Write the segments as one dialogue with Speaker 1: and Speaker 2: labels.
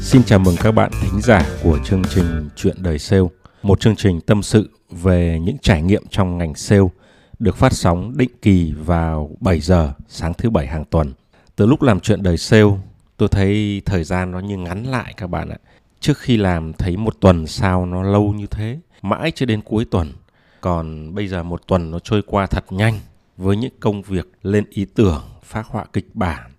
Speaker 1: Xin chào mừng các bạn thính giả của chương trình Chuyện đời sale, một chương trình tâm sự về những trải nghiệm trong ngành sale được phát sóng định kỳ vào 7 giờ sáng thứ bảy hàng tuần. Từ lúc làm chuyện đời sale, tôi thấy thời gian nó như ngắn lại các bạn ạ. Trước khi làm thấy một tuần sao nó lâu như thế, mãi cho đến cuối tuần. Còn bây giờ một tuần nó trôi qua thật nhanh với những công việc lên ý tưởng, phát họa kịch bản,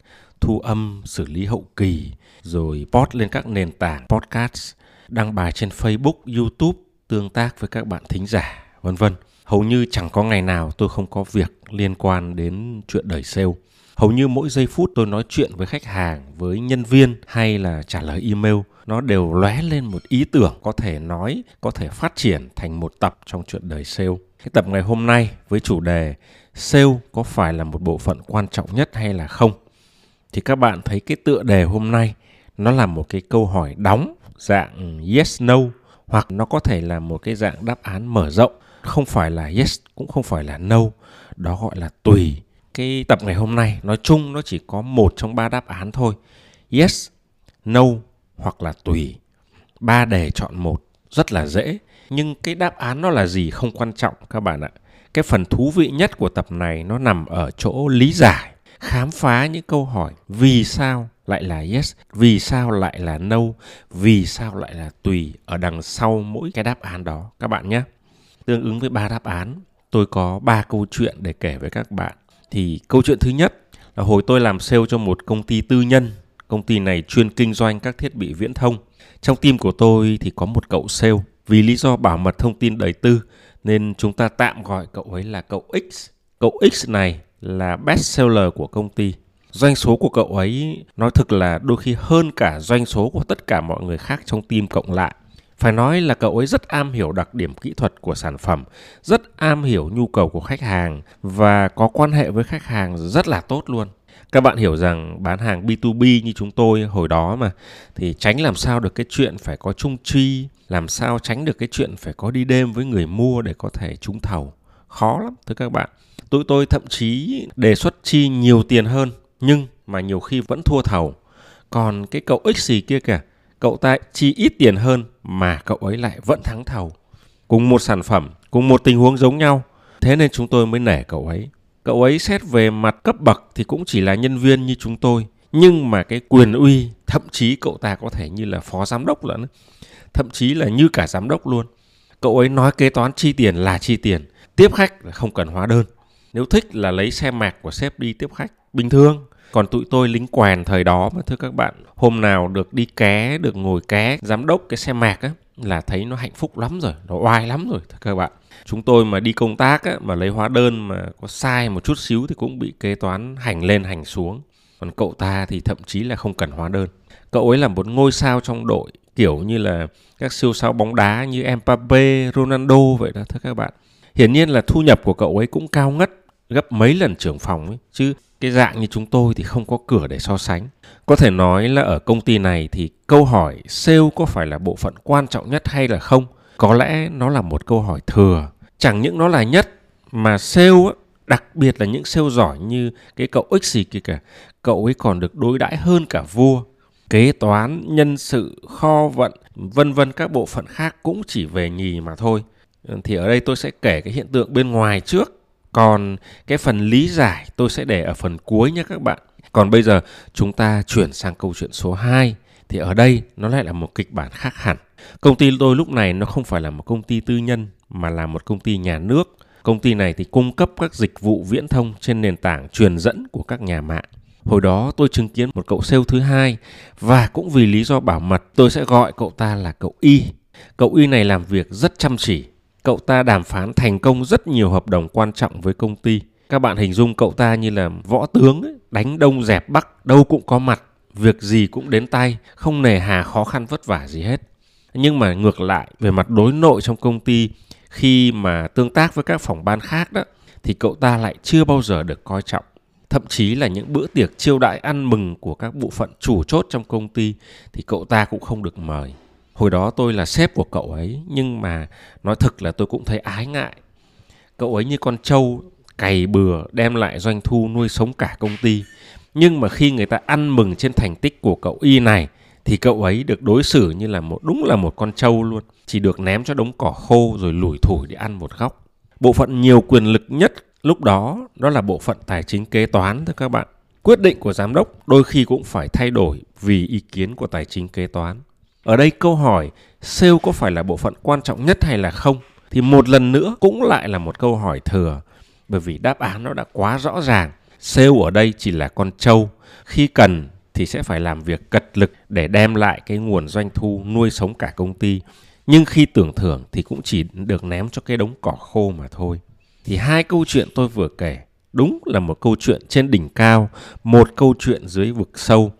Speaker 1: thu âm, xử lý hậu kỳ, rồi post lên các nền tảng podcast, đăng bài trên Facebook, YouTube, tương tác với các bạn thính giả, vân vân. Hầu như chẳng có ngày nào tôi không có việc liên quan đến chuyện đời sale. Hầu như mỗi giây phút tôi nói chuyện với khách hàng, với nhân viên hay là trả lời email, nó đều lóe lên một ý tưởng có thể nói, có thể phát triển thành một tập trong chuyện đời sale. Cái tập ngày hôm nay với chủ đề Sale có phải là một bộ phận quan trọng nhất hay là không? Thì các bạn thấy cái tựa đề hôm nay nó là một cái câu hỏi đóng dạng yes no hoặc nó có thể là một cái dạng đáp án mở rộng không phải là yes cũng không phải là no đó gọi là tùy cái tập ngày hôm nay. Nói chung nó chỉ có một trong ba đáp án thôi. Yes no hoặc là tùy. Ba đề chọn một rất là dễ. Nhưng cái đáp án nó là gì không quan trọng các bạn ạ. Cái phần thú vị nhất của tập này nó nằm ở chỗ lý giải khám phá những câu hỏi vì sao lại là yes, vì sao lại là no, vì sao lại là tùy ở đằng sau mỗi cái đáp án đó. Các bạn nhé. Tương ứng với ba đáp án, tôi có ba câu chuyện để kể với các bạn. Thì câu chuyện thứ nhất là hồi tôi làm sale cho một công ty tư nhân. Công ty này chuyên kinh doanh các thiết bị viễn thông. Trong team của tôi thì có một cậu sale. Vì lý do bảo mật thông tin đời tư, nên chúng ta tạm gọi cậu ấy là cậu X. Cậu X này là best seller của công ty doanh số của cậu ấy, nói thực là đôi khi hơn cả doanh số của tất cả mọi người khác trong team cộng lại phải nói là cậu ấy rất am hiểu đặc điểm kỹ thuật của sản phẩm rất am hiểu nhu cầu của khách hàng và có quan hệ với khách hàng rất là tốt luôn. Các bạn hiểu rằng bán hàng B2B như chúng tôi hồi đó mà thì tránh làm sao được cái chuyện phải có chung chi làm sao tránh được cái chuyện phải có đi đêm với người mua để có thể trúng thầu. Khó lắm thưa các bạn. Tụi tôi thậm chí đề xuất chi nhiều tiền hơn nhưng mà nhiều khi vẫn thua thầu. Còn cái cậu X gì kia kìa, cậu ta chi ít tiền hơn mà cậu ấy lại vẫn thắng thầu. Cùng một sản phẩm, cùng một tình huống giống nhau, thế nên chúng tôi mới nể cậu ấy. Cậu ấy xét về mặt cấp bậc thì cũng chỉ là nhân viên như chúng tôi, nhưng mà cái quyền uy, thậm chí cậu ta có thể như là phó giám đốc lẫn, thậm chí là như cả giám đốc luôn. Cậu ấy nói kế toán chi tiền là chi tiền, tiếp khách là không cần hóa đơn. Nếu thích là lấy xe mạc của sếp đi tiếp khách, bình thường còn tụi tôi lính quèn thời đó mà thưa các bạn hôm nào được đi ké được ngồi ké giám đốc cái xe mạc á là thấy nó hạnh phúc lắm rồi nó oai lắm rồi thưa các bạn. Chúng tôi mà đi công tác á, mà lấy hóa đơn mà có sai một chút xíu thì cũng bị kế toán hành lên hành xuống. Còn cậu ta thì thậm chí là không cần hóa đơn. Cậu ấy là một ngôi sao trong đội kiểu như là các siêu sao bóng đá như Mbappe, Ronaldo vậy đó thưa các bạn. Hiển nhiên là thu nhập của cậu ấy cũng cao ngất gấp mấy lần trưởng phòng ấy chứ cái dạng như chúng tôi thì không có cửa để so sánh. Có thể nói là ở công ty này thì câu hỏi sale có phải là bộ phận quan trọng nhất hay là không? Có lẽ nó là một câu hỏi thừa. Chẳng những nó là nhất mà sale đặc biệt là những sale giỏi như cái cậu X gì kia cả, cậu ấy còn được đối đãi hơn cả vua. Kế toán, nhân sự, kho vận, vân vân các bộ phận khác cũng chỉ về nhì mà thôi. Thì ở đây tôi sẽ kể cái hiện tượng bên ngoài trước còn cái phần lý giải tôi sẽ để ở phần cuối nhé các bạn. Còn bây giờ chúng ta chuyển sang câu chuyện số 2 thì ở đây nó lại là một kịch bản khác hẳn. Công ty tôi lúc này nó không phải là một công ty tư nhân, mà là một công ty nhà nước. Công ty này thì cung cấp các dịch vụ viễn thông trên nền tảng truyền dẫn của các nhà mạng. Hồi đó tôi chứng kiến một cậu sale thứ hai, và cũng vì lý do bảo mật, tôi sẽ gọi cậu ta là cậu Y. Cậu Y này làm việc rất chăm chỉ Cậu ta đàm phán thành công rất nhiều hợp đồng quan trọng với công ty. Các bạn hình dung cậu ta như là võ tướng ấy, đánh đông dẹp bắc, đâu cũng có mặt, việc gì cũng đến tay, không nề hà khó khăn vất vả gì hết. Nhưng mà ngược lại, về mặt đối nội trong công ty, khi mà tương tác với các phòng ban khác đó, thì cậu ta lại chưa bao giờ được coi trọng. Thậm chí là những bữa tiệc chiêu đãi ăn mừng của các bộ phận chủ chốt trong công ty thì cậu ta cũng không được mời hồi đó tôi là sếp của cậu ấy nhưng mà nói thực là tôi cũng thấy ái ngại cậu ấy như con trâu cày bừa đem lại doanh thu nuôi sống cả công ty. Nhưng mà khi người ta ăn mừng trên thành tích của cậu y này thì cậu ấy được đối xử như là một đúng là một con trâu luôn, chỉ được ném cho đống cỏ khô rồi lủi thủi để ăn một góc. Bộ phận nhiều quyền lực nhất lúc đó đó là bộ phận tài chính kế toán thưa các bạn. Quyết định của giám đốc đôi khi cũng phải thay đổi vì ý kiến của tài chính kế toán. Ở đây câu hỏi sale có phải là bộ phận quan trọng nhất hay là không? Thì một lần nữa cũng lại là một câu hỏi thừa bởi vì đáp án nó đã quá rõ ràng. Sale ở đây chỉ là con trâu, khi cần thì sẽ phải làm việc cật lực để đem lại cái nguồn doanh thu nuôi sống cả công ty. Nhưng khi tưởng thưởng thì cũng chỉ được ném cho cái đống cỏ khô mà thôi. Thì hai câu chuyện tôi vừa kể đúng là một câu chuyện trên đỉnh cao, một câu chuyện dưới vực sâu.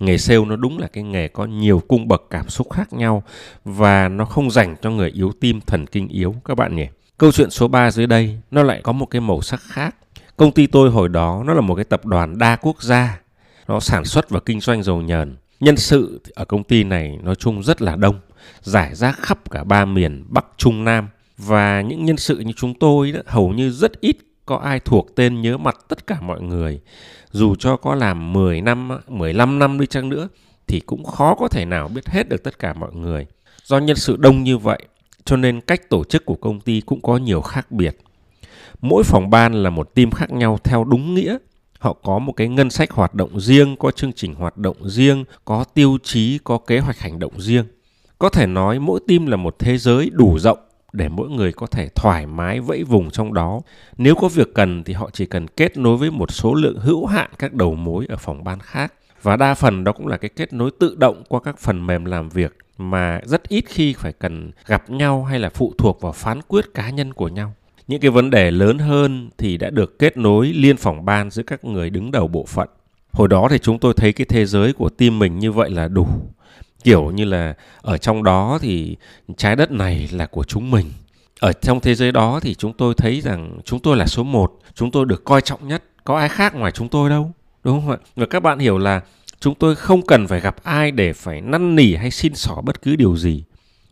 Speaker 1: Nghề sale nó đúng là cái nghề có nhiều cung bậc cảm xúc khác nhau và nó không dành cho người yếu tim thần kinh yếu các bạn nhỉ. Câu chuyện số 3 dưới đây nó lại có một cái màu sắc khác. Công ty tôi hồi đó nó là một cái tập đoàn đa quốc gia. Nó sản xuất và kinh doanh dầu nhờn. Nhân sự ở công ty này nói chung rất là đông, giải rác khắp cả ba miền Bắc Trung Nam và những nhân sự như chúng tôi đó, hầu như rất ít có ai thuộc tên nhớ mặt tất cả mọi người. Dù cho có làm 10 năm, 15 năm đi chăng nữa thì cũng khó có thể nào biết hết được tất cả mọi người. Do nhân sự đông như vậy cho nên cách tổ chức của công ty cũng có nhiều khác biệt. Mỗi phòng ban là một team khác nhau theo đúng nghĩa. Họ có một cái ngân sách hoạt động riêng, có chương trình hoạt động riêng, có tiêu chí, có kế hoạch hành động riêng. Có thể nói mỗi team là một thế giới đủ rộng để mỗi người có thể thoải mái vẫy vùng trong đó. Nếu có việc cần thì họ chỉ cần kết nối với một số lượng hữu hạn các đầu mối ở phòng ban khác. Và đa phần đó cũng là cái kết nối tự động qua các phần mềm làm việc mà rất ít khi phải cần gặp nhau hay là phụ thuộc vào phán quyết cá nhân của nhau. Những cái vấn đề lớn hơn thì đã được kết nối liên phòng ban giữa các người đứng đầu bộ phận. Hồi đó thì chúng tôi thấy cái thế giới của team mình như vậy là đủ. Kiểu như là ở trong đó thì trái đất này là của chúng mình. Ở trong thế giới đó thì chúng tôi thấy rằng chúng tôi là số một, chúng tôi được coi trọng nhất. Có ai khác ngoài chúng tôi đâu. Đúng không ạ? Và các bạn hiểu là chúng tôi không cần phải gặp ai để phải năn nỉ hay xin xỏ bất cứ điều gì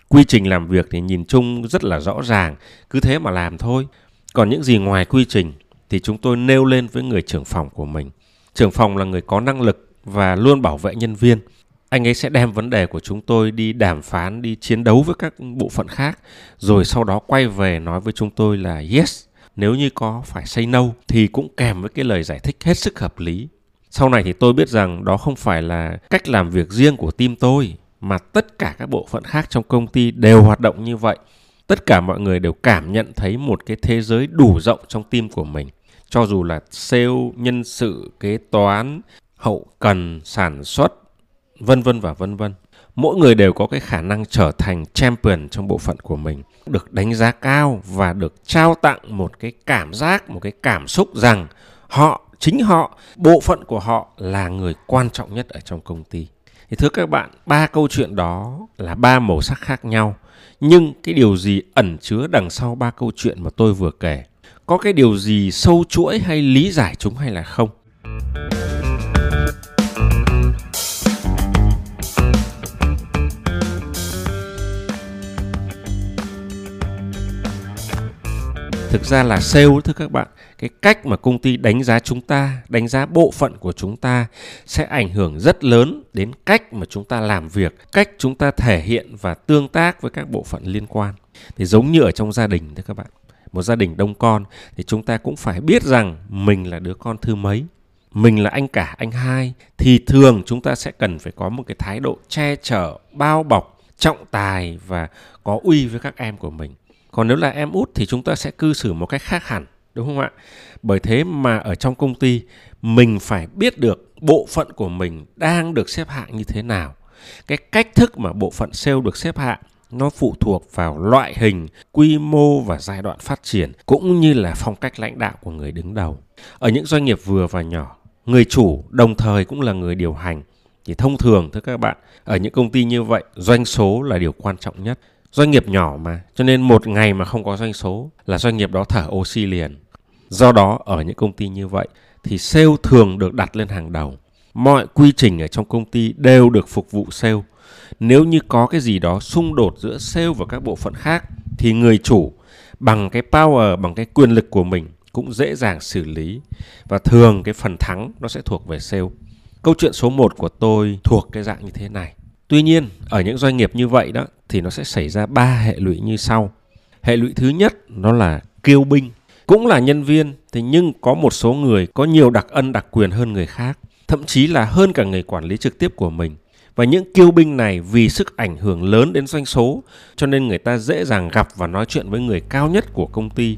Speaker 1: quy trình làm việc thì nhìn chung rất là rõ ràng cứ thế mà làm thôi còn những gì ngoài quy trình thì chúng tôi nêu lên với người trưởng phòng của mình trưởng phòng là người có năng lực và luôn bảo vệ nhân viên anh ấy sẽ đem vấn đề của chúng tôi đi đàm phán đi chiến đấu với các bộ phận khác rồi sau đó quay về nói với chúng tôi là yes nếu như có phải say no thì cũng kèm với cái lời giải thích hết sức hợp lý sau này thì tôi biết rằng đó không phải là cách làm việc riêng của team tôi mà tất cả các bộ phận khác trong công ty đều hoạt động như vậy. Tất cả mọi người đều cảm nhận thấy một cái thế giới đủ rộng trong team của mình. Cho dù là sale, nhân sự, kế toán, hậu cần, sản xuất, vân vân và vân vân. Mỗi người đều có cái khả năng trở thành champion trong bộ phận của mình, được đánh giá cao và được trao tặng một cái cảm giác, một cái cảm xúc rằng họ chính họ bộ phận của họ là người quan trọng nhất ở trong công ty thì thưa các bạn ba câu chuyện đó là ba màu sắc khác nhau nhưng cái điều gì ẩn chứa đằng sau ba câu chuyện mà tôi vừa kể có cái điều gì sâu chuỗi hay lý giải chúng hay là không thực ra là sale thưa các bạn, cái cách mà công ty đánh giá chúng ta, đánh giá bộ phận của chúng ta sẽ ảnh hưởng rất lớn đến cách mà chúng ta làm việc, cách chúng ta thể hiện và tương tác với các bộ phận liên quan. Thì giống như ở trong gia đình thưa các bạn, một gia đình đông con thì chúng ta cũng phải biết rằng mình là đứa con thứ mấy, mình là anh cả, anh hai, thì thường chúng ta sẽ cần phải có một cái thái độ che chở, bao bọc, trọng tài và có uy với các em của mình còn nếu là em út thì chúng ta sẽ cư xử một cách khác hẳn, đúng không ạ? Bởi thế mà ở trong công ty, mình phải biết được bộ phận của mình đang được xếp hạng như thế nào. Cái cách thức mà bộ phận sale được xếp hạng, nó phụ thuộc vào loại hình, quy mô và giai đoạn phát triển, cũng như là phong cách lãnh đạo của người đứng đầu. Ở những doanh nghiệp vừa và nhỏ, người chủ đồng thời cũng là người điều hành. Thì thông thường, thưa các bạn, ở những công ty như vậy, doanh số là điều quan trọng nhất doanh nghiệp nhỏ mà, cho nên một ngày mà không có doanh số là doanh nghiệp đó thở oxy liền. Do đó, ở những công ty như vậy thì sale thường được đặt lên hàng đầu. Mọi quy trình ở trong công ty đều được phục vụ sale. Nếu như có cái gì đó xung đột giữa sale và các bộ phận khác thì người chủ bằng cái power, bằng cái quyền lực của mình cũng dễ dàng xử lý và thường cái phần thắng nó sẽ thuộc về sale. Câu chuyện số 1 của tôi thuộc cái dạng như thế này tuy nhiên, ở những doanh nghiệp như vậy đó, thì nó sẽ xảy ra ba hệ lụy như sau. Hệ lụy thứ nhất nó là kiêu binh. Cũng là nhân viên thì nhưng có một số người có nhiều đặc ân đặc quyền hơn người khác, thậm chí là hơn cả người quản lý trực tiếp của mình. Và những kiêu binh này vì sức ảnh hưởng lớn đến doanh số, cho nên người ta dễ dàng gặp và nói chuyện với người cao nhất của công ty.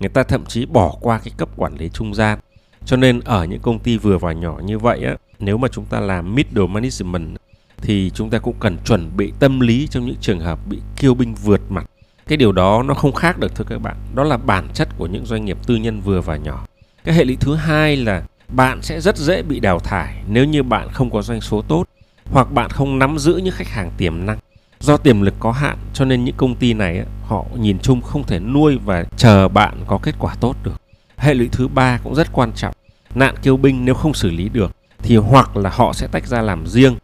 Speaker 1: Người ta thậm chí bỏ qua cái cấp quản lý trung gian. Cho nên ở những công ty vừa và nhỏ như vậy á, nếu mà chúng ta làm middle management thì chúng ta cũng cần chuẩn bị tâm lý trong những trường hợp bị kiêu binh vượt mặt. Cái điều đó nó không khác được, thưa các bạn, đó là bản chất của những doanh nghiệp tư nhân vừa và nhỏ. Cái hệ lụy thứ hai là bạn sẽ rất dễ bị đào thải nếu như bạn không có doanh số tốt hoặc bạn không nắm giữ những khách hàng tiềm năng. Do tiềm lực có hạn cho nên những công ty này họ nhìn chung không thể nuôi và chờ bạn có kết quả tốt được. Hệ lụy thứ ba cũng rất quan trọng, nạn kiêu binh nếu không xử lý được thì hoặc là họ sẽ tách ra làm riêng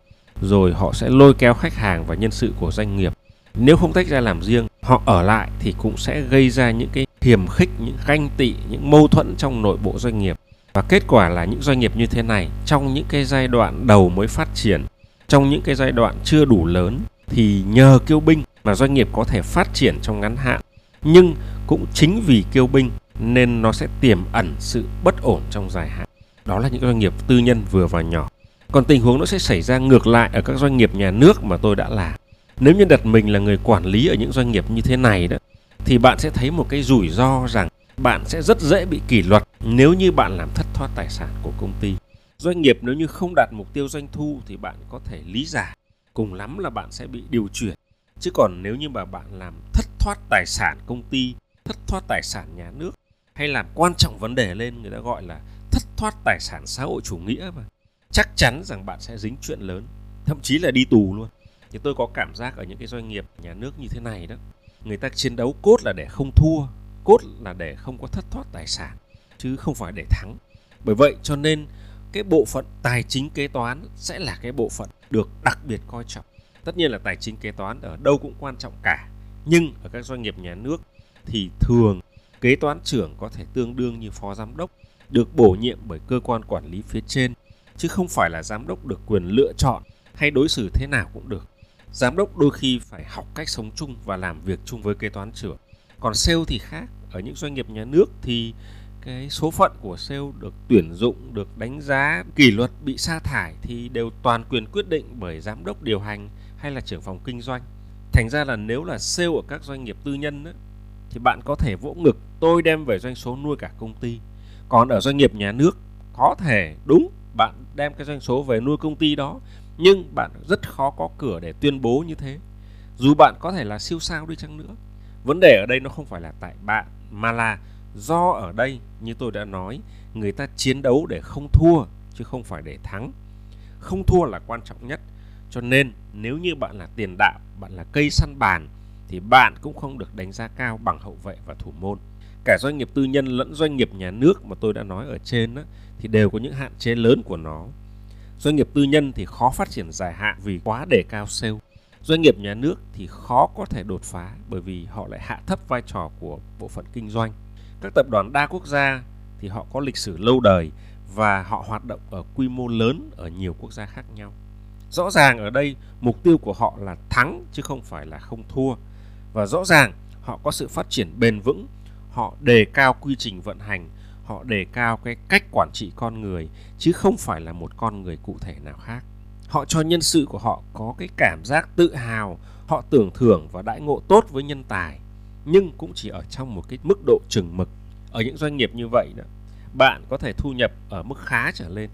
Speaker 1: rồi họ sẽ lôi kéo khách hàng và nhân sự của doanh nghiệp. Nếu không tách ra làm riêng, họ ở lại thì cũng sẽ gây ra những cái hiểm khích, những ganh tị, những mâu thuẫn trong nội bộ doanh nghiệp. Và kết quả là những doanh nghiệp như thế này, trong những cái giai đoạn đầu mới phát triển, trong những cái giai đoạn chưa đủ lớn, thì nhờ kiêu binh mà doanh nghiệp có thể phát triển trong ngắn hạn. Nhưng cũng chính vì kiêu binh nên nó sẽ tiềm ẩn sự bất ổn trong dài hạn. Đó là những doanh nghiệp tư nhân vừa và nhỏ còn tình huống nó sẽ xảy ra ngược lại ở các doanh nghiệp nhà nước mà tôi đã làm. Nếu như đặt mình là người quản lý ở những doanh nghiệp như thế này đó, thì bạn sẽ thấy một cái rủi ro rằng bạn sẽ rất dễ bị kỷ luật nếu như bạn làm thất thoát tài sản của công ty. Doanh nghiệp nếu như không đạt mục tiêu doanh thu thì bạn có thể lý giải. Cùng lắm là bạn sẽ bị điều chuyển. Chứ còn nếu như mà bạn làm thất thoát tài sản công ty, thất thoát tài sản nhà nước, hay làm quan trọng vấn đề lên, người ta gọi là thất thoát tài sản xã hội chủ nghĩa mà chắc chắn rằng bạn sẽ dính chuyện lớn, thậm chí là đi tù luôn. Thì tôi có cảm giác ở những cái doanh nghiệp, nhà nước như thế này đó, người ta chiến đấu cốt là để không thua, cốt là để không có thất thoát tài sản, chứ không phải để thắng. Bởi vậy cho nên cái bộ phận tài chính kế toán sẽ là cái bộ phận được đặc biệt coi trọng. Tất nhiên là tài chính kế toán ở đâu cũng quan trọng cả, nhưng ở các doanh nghiệp nhà nước thì thường kế toán trưởng có thể tương đương như phó giám đốc, được bổ nhiệm bởi cơ quan quản lý phía trên chứ không phải là giám đốc được quyền lựa chọn hay đối xử thế nào cũng được. Giám đốc đôi khi phải học cách sống chung và làm việc chung với kế toán trưởng. Còn sale thì khác. Ở những doanh nghiệp nhà nước thì cái số phận của sale được tuyển dụng được đánh giá kỷ luật bị sa thải thì đều toàn quyền quyết định bởi giám đốc điều hành hay là trưởng phòng kinh doanh. Thành ra là nếu là sale ở các doanh nghiệp tư nhân á, thì bạn có thể vỗ ngực tôi đem về doanh số nuôi cả công ty. Còn ở doanh nghiệp nhà nước có thể đúng bạn đem cái doanh số về nuôi công ty đó, nhưng bạn rất khó có cửa để tuyên bố như thế. Dù bạn có thể là siêu sao đi chăng nữa, vấn đề ở đây nó không phải là tại bạn, mà là do ở đây, như tôi đã nói, người ta chiến đấu để không thua, chứ không phải để thắng. Không thua là quan trọng nhất, cho nên nếu như bạn là tiền đạo, bạn là cây săn bàn, thì bạn cũng không được đánh giá cao bằng hậu vệ và thủ môn cả doanh nghiệp tư nhân lẫn doanh nghiệp nhà nước mà tôi đã nói ở trên đó, thì đều có những hạn chế lớn của nó. Doanh nghiệp tư nhân thì khó phát triển dài hạn vì quá đề cao sale. Doanh nghiệp nhà nước thì khó có thể đột phá bởi vì họ lại hạ thấp vai trò của bộ phận kinh doanh. Các tập đoàn đa quốc gia thì họ có lịch sử lâu đời và họ hoạt động ở quy mô lớn ở nhiều quốc gia khác nhau. Rõ ràng ở đây mục tiêu của họ là thắng chứ không phải là không thua. Và rõ ràng họ có sự phát triển bền vững họ đề cao quy trình vận hành, họ đề cao cái cách quản trị con người, chứ không phải là một con người cụ thể nào khác. Họ cho nhân sự của họ có cái cảm giác tự hào, họ tưởng thưởng và đãi ngộ tốt với nhân tài, nhưng cũng chỉ ở trong một cái mức độ chừng mực. Ở những doanh nghiệp như vậy đó, bạn có thể thu nhập ở mức khá trở lên,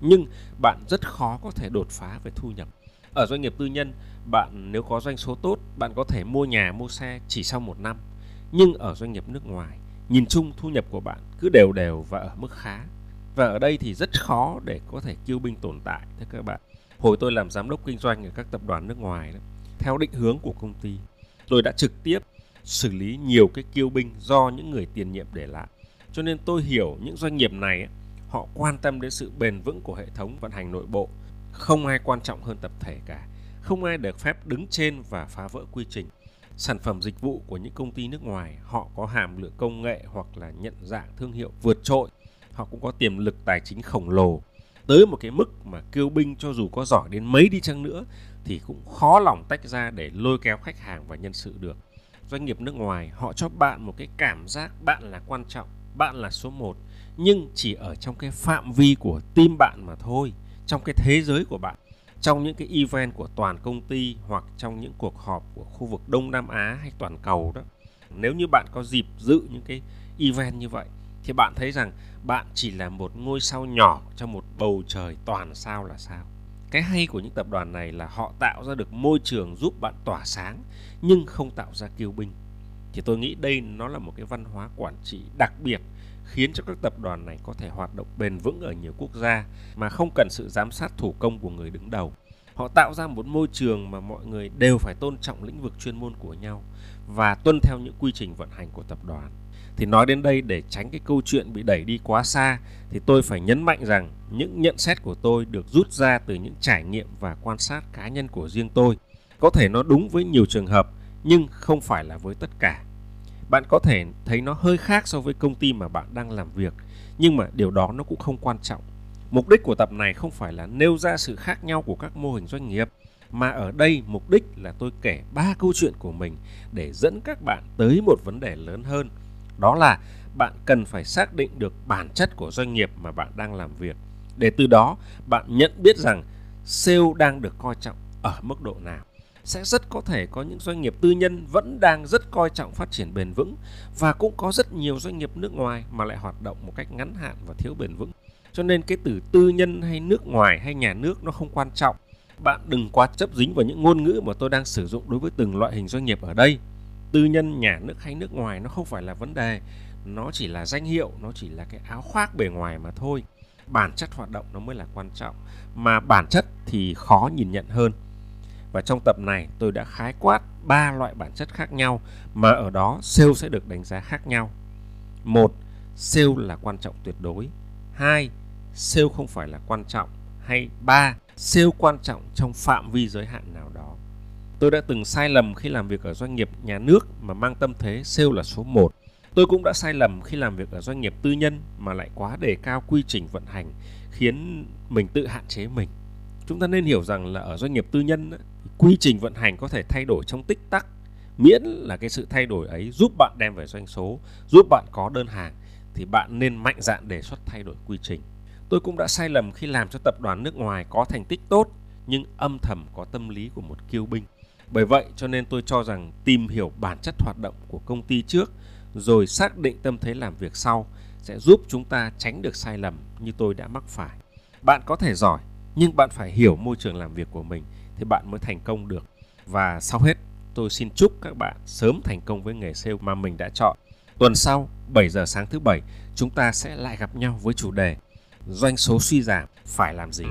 Speaker 1: nhưng bạn rất khó có thể đột phá về thu nhập. Ở doanh nghiệp tư nhân, bạn nếu có doanh số tốt, bạn có thể mua nhà, mua xe chỉ sau một năm nhưng ở doanh nghiệp nước ngoài nhìn chung thu nhập của bạn cứ đều đều và ở mức khá. Và ở đây thì rất khó để có thể kiêu binh tồn tại thưa các bạn. Hồi tôi làm giám đốc kinh doanh ở các tập đoàn nước ngoài đó, theo định hướng của công ty tôi đã trực tiếp xử lý nhiều cái kiêu binh do những người tiền nhiệm để lại. Cho nên tôi hiểu những doanh nghiệp này họ quan tâm đến sự bền vững của hệ thống vận hành nội bộ. Không ai quan trọng hơn tập thể cả. Không ai được phép đứng trên và phá vỡ quy trình sản phẩm dịch vụ của những công ty nước ngoài, họ có hàm lượng công nghệ hoặc là nhận dạng thương hiệu vượt trội. Họ cũng có tiềm lực tài chính khổng lồ. Tới một cái mức mà kêu binh cho dù có giỏi đến mấy đi chăng nữa, thì cũng khó lòng tách ra để lôi kéo khách hàng và nhân sự được. Doanh nghiệp nước ngoài, họ cho bạn một cái cảm giác bạn là quan trọng, bạn là số 1 nhưng chỉ ở trong cái phạm vi của team bạn mà thôi, trong cái thế giới của bạn trong những cái event của toàn công ty hoặc trong những cuộc họp của khu vực Đông Nam Á hay toàn cầu đó, nếu như bạn có dịp dự những cái event như vậy, thì bạn thấy rằng bạn chỉ là một ngôi sao nhỏ trong một bầu trời toàn sao là sao. Cái hay của những tập đoàn này là họ tạo ra được môi trường giúp bạn tỏa sáng, nhưng không tạo ra kiêu binh thì tôi nghĩ đây nó là một cái văn hóa quản trị đặc biệt, khiến cho các tập đoàn này có thể hoạt động bền vững ở nhiều quốc gia mà không cần sự giám sát thủ công của người đứng đầu. Họ tạo ra một môi trường mà mọi người đều phải tôn trọng lĩnh vực chuyên môn của nhau và tuân theo những quy trình vận hành của tập đoàn. Thì nói đến đây, để tránh cái câu chuyện bị đẩy đi quá xa, thì tôi phải nhấn mạnh rằng những nhận xét của tôi được rút ra từ những trải nghiệm và quan sát cá nhân của riêng tôi. Có thể nó đúng với nhiều trường hợp, nhưng không phải là với tất cả bạn có thể thấy nó hơi khác so với công ty mà bạn đang làm việc, nhưng mà điều đó nó cũng không quan trọng. Mục đích của tập này không phải là nêu ra sự khác nhau của các mô hình doanh nghiệp, mà ở đây mục đích là tôi kể ba câu chuyện của mình để dẫn các bạn tới một vấn đề lớn hơn. Đó là bạn cần phải xác định được bản chất của doanh nghiệp mà bạn đang làm việc. Để từ đó, bạn nhận biết rằng sale đang được coi trọng ở mức độ nào sẽ rất có thể có những doanh nghiệp tư nhân vẫn đang rất coi trọng phát triển bền vững và cũng có rất nhiều doanh nghiệp nước ngoài mà lại hoạt động một cách ngắn hạn và thiếu bền vững. Cho nên cái từ tư nhân hay nước ngoài hay nhà nước nó không quan trọng. Bạn đừng quá chấp dính vào những ngôn ngữ mà tôi đang sử dụng đối với từng loại hình doanh nghiệp ở đây. Tư nhân, nhà nước hay nước ngoài nó không phải là vấn đề, nó chỉ là danh hiệu, nó chỉ là cái áo khoác bề ngoài mà thôi. Bản chất hoạt động nó mới là quan trọng, mà bản chất thì khó nhìn nhận hơn và trong tập này tôi đã khái quát ba loại bản chất khác nhau mà ở đó sale sẽ được đánh giá khác nhau. Một, sale là quan trọng tuyệt đối. Hai, sale không phải là quan trọng. Hay ba, sale quan trọng trong phạm vi giới hạn nào đó. Tôi đã từng sai lầm khi làm việc ở doanh nghiệp nhà nước mà mang tâm thế sale là số 1. Tôi cũng đã sai lầm khi làm việc ở doanh nghiệp tư nhân mà lại quá đề cao quy trình vận hành khiến mình tự hạn chế mình. Chúng ta nên hiểu rằng là ở doanh nghiệp tư nhân quy trình vận hành có thể thay đổi trong tích tắc, miễn là cái sự thay đổi ấy giúp bạn đem về doanh số, giúp bạn có đơn hàng, thì bạn nên mạnh dạn đề xuất thay đổi quy trình. Tôi cũng đã sai lầm khi làm cho tập đoàn nước ngoài có thành tích tốt, nhưng âm thầm có tâm lý của một kiêu binh. Bởi vậy cho nên tôi cho rằng tìm hiểu bản chất hoạt động của công ty trước, rồi xác định tâm thế làm việc sau sẽ giúp chúng ta tránh được sai lầm như tôi đã mắc phải. Bạn có thể giỏi nhưng bạn phải hiểu môi trường làm việc của mình thì bạn mới thành công được. Và sau hết, tôi xin chúc các bạn sớm thành công với nghề sale mà mình đã chọn. Tuần sau, 7 giờ sáng thứ bảy, chúng ta sẽ lại gặp nhau với chủ đề Doanh số suy giảm phải làm gì?